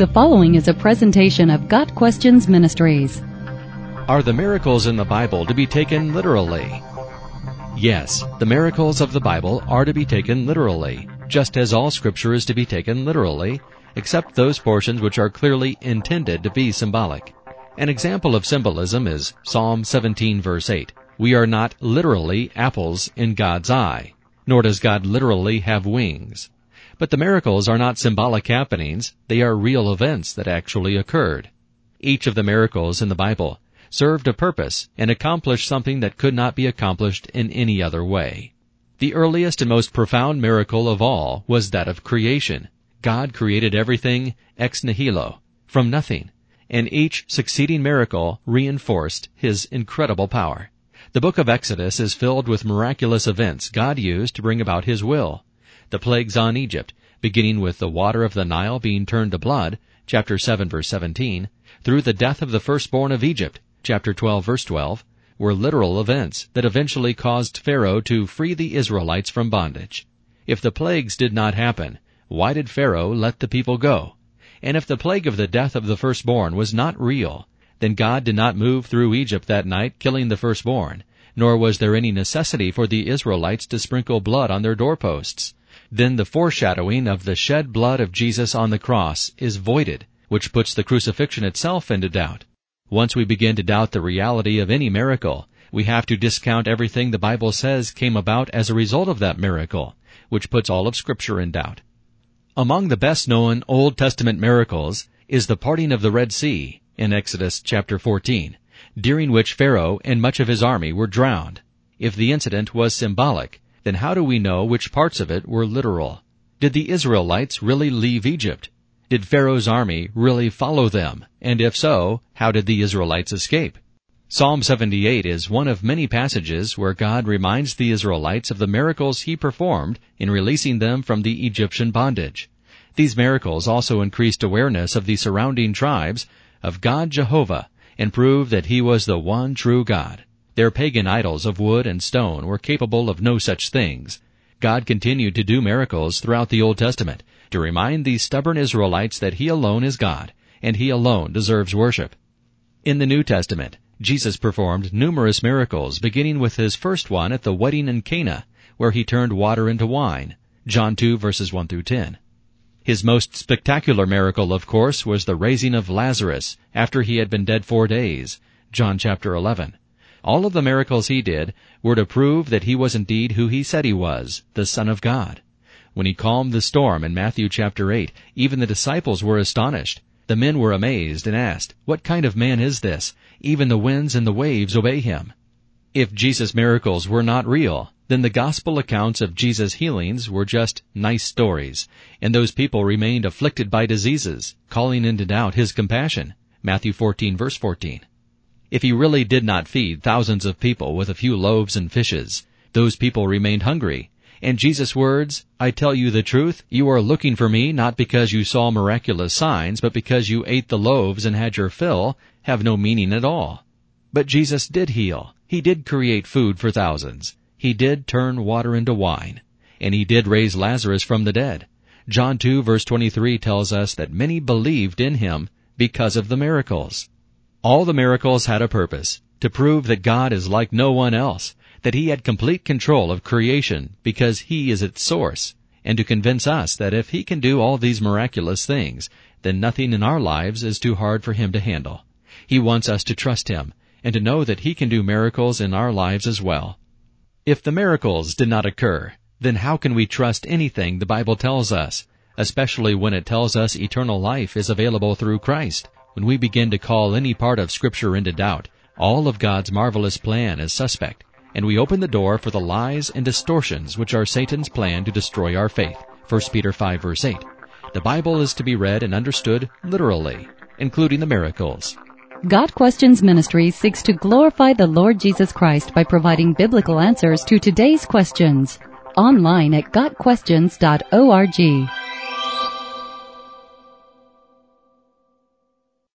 The following is a presentation of Got Questions Ministries. Are the miracles in the Bible to be taken literally? Yes, the miracles of the Bible are to be taken literally, just as all scripture is to be taken literally, except those portions which are clearly intended to be symbolic. An example of symbolism is Psalm 17 verse 8. We are not literally apples in God's eye, nor does God literally have wings. But the miracles are not symbolic happenings, they are real events that actually occurred. Each of the miracles in the Bible served a purpose and accomplished something that could not be accomplished in any other way. The earliest and most profound miracle of all was that of creation. God created everything ex nihilo, from nothing, and each succeeding miracle reinforced his incredible power. The book of Exodus is filled with miraculous events God used to bring about his will the plagues on Egypt, beginning with the water of the Nile being turned to blood, chapter 7 verse 17, through the death of the firstborn of Egypt, chapter 12 verse 12, were literal events that eventually caused Pharaoh to free the Israelites from bondage. If the plagues did not happen, why did Pharaoh let the people go? And if the plague of the death of the firstborn was not real, then God did not move through Egypt that night killing the firstborn, nor was there any necessity for the Israelites to sprinkle blood on their doorposts then the foreshadowing of the shed blood of Jesus on the cross is voided, which puts the crucifixion itself into doubt. Once we begin to doubt the reality of any miracle, we have to discount everything the Bible says came about as a result of that miracle, which puts all of Scripture in doubt. Among the best known Old Testament miracles is the parting of the Red Sea in Exodus chapter 14, during which Pharaoh and much of his army were drowned. If the incident was symbolic, then how do we know which parts of it were literal? Did the Israelites really leave Egypt? Did Pharaoh's army really follow them? And if so, how did the Israelites escape? Psalm 78 is one of many passages where God reminds the Israelites of the miracles he performed in releasing them from the Egyptian bondage. These miracles also increased awareness of the surrounding tribes of God Jehovah and proved that he was the one true God. Their pagan idols of wood and stone were capable of no such things. God continued to do miracles throughout the Old Testament to remind these stubborn Israelites that He alone is God, and He alone deserves worship. In the New Testament, Jesus performed numerous miracles, beginning with His first one at the wedding in Cana, where He turned water into wine. John 2 verses 1 through 10. His most spectacular miracle, of course, was the raising of Lazarus after he had been dead four days. John chapter 11. All of the miracles he did were to prove that he was indeed who he said he was, the Son of God. When he calmed the storm in Matthew chapter 8, even the disciples were astonished. The men were amazed and asked, What kind of man is this? Even the winds and the waves obey him. If Jesus' miracles were not real, then the gospel accounts of Jesus' healings were just nice stories, and those people remained afflicted by diseases, calling into doubt his compassion. Matthew 14 verse 14. If he really did not feed thousands of people with a few loaves and fishes, those people remained hungry. And Jesus' words, I tell you the truth, you are looking for me not because you saw miraculous signs, but because you ate the loaves and had your fill, have no meaning at all. But Jesus did heal. He did create food for thousands. He did turn water into wine. And he did raise Lazarus from the dead. John 2 verse 23 tells us that many believed in him because of the miracles. All the miracles had a purpose, to prove that God is like no one else, that He had complete control of creation because He is its source, and to convince us that if He can do all these miraculous things, then nothing in our lives is too hard for Him to handle. He wants us to trust Him, and to know that He can do miracles in our lives as well. If the miracles did not occur, then how can we trust anything the Bible tells us, especially when it tells us eternal life is available through Christ? When we begin to call any part of Scripture into doubt, all of God's marvelous plan is suspect, and we open the door for the lies and distortions which are Satan's plan to destroy our faith. 1 Peter 5 verse 8. The Bible is to be read and understood literally, including the miracles. Got Questions Ministry seeks to glorify the Lord Jesus Christ by providing biblical answers to today's questions. Online at GotQuestions.org.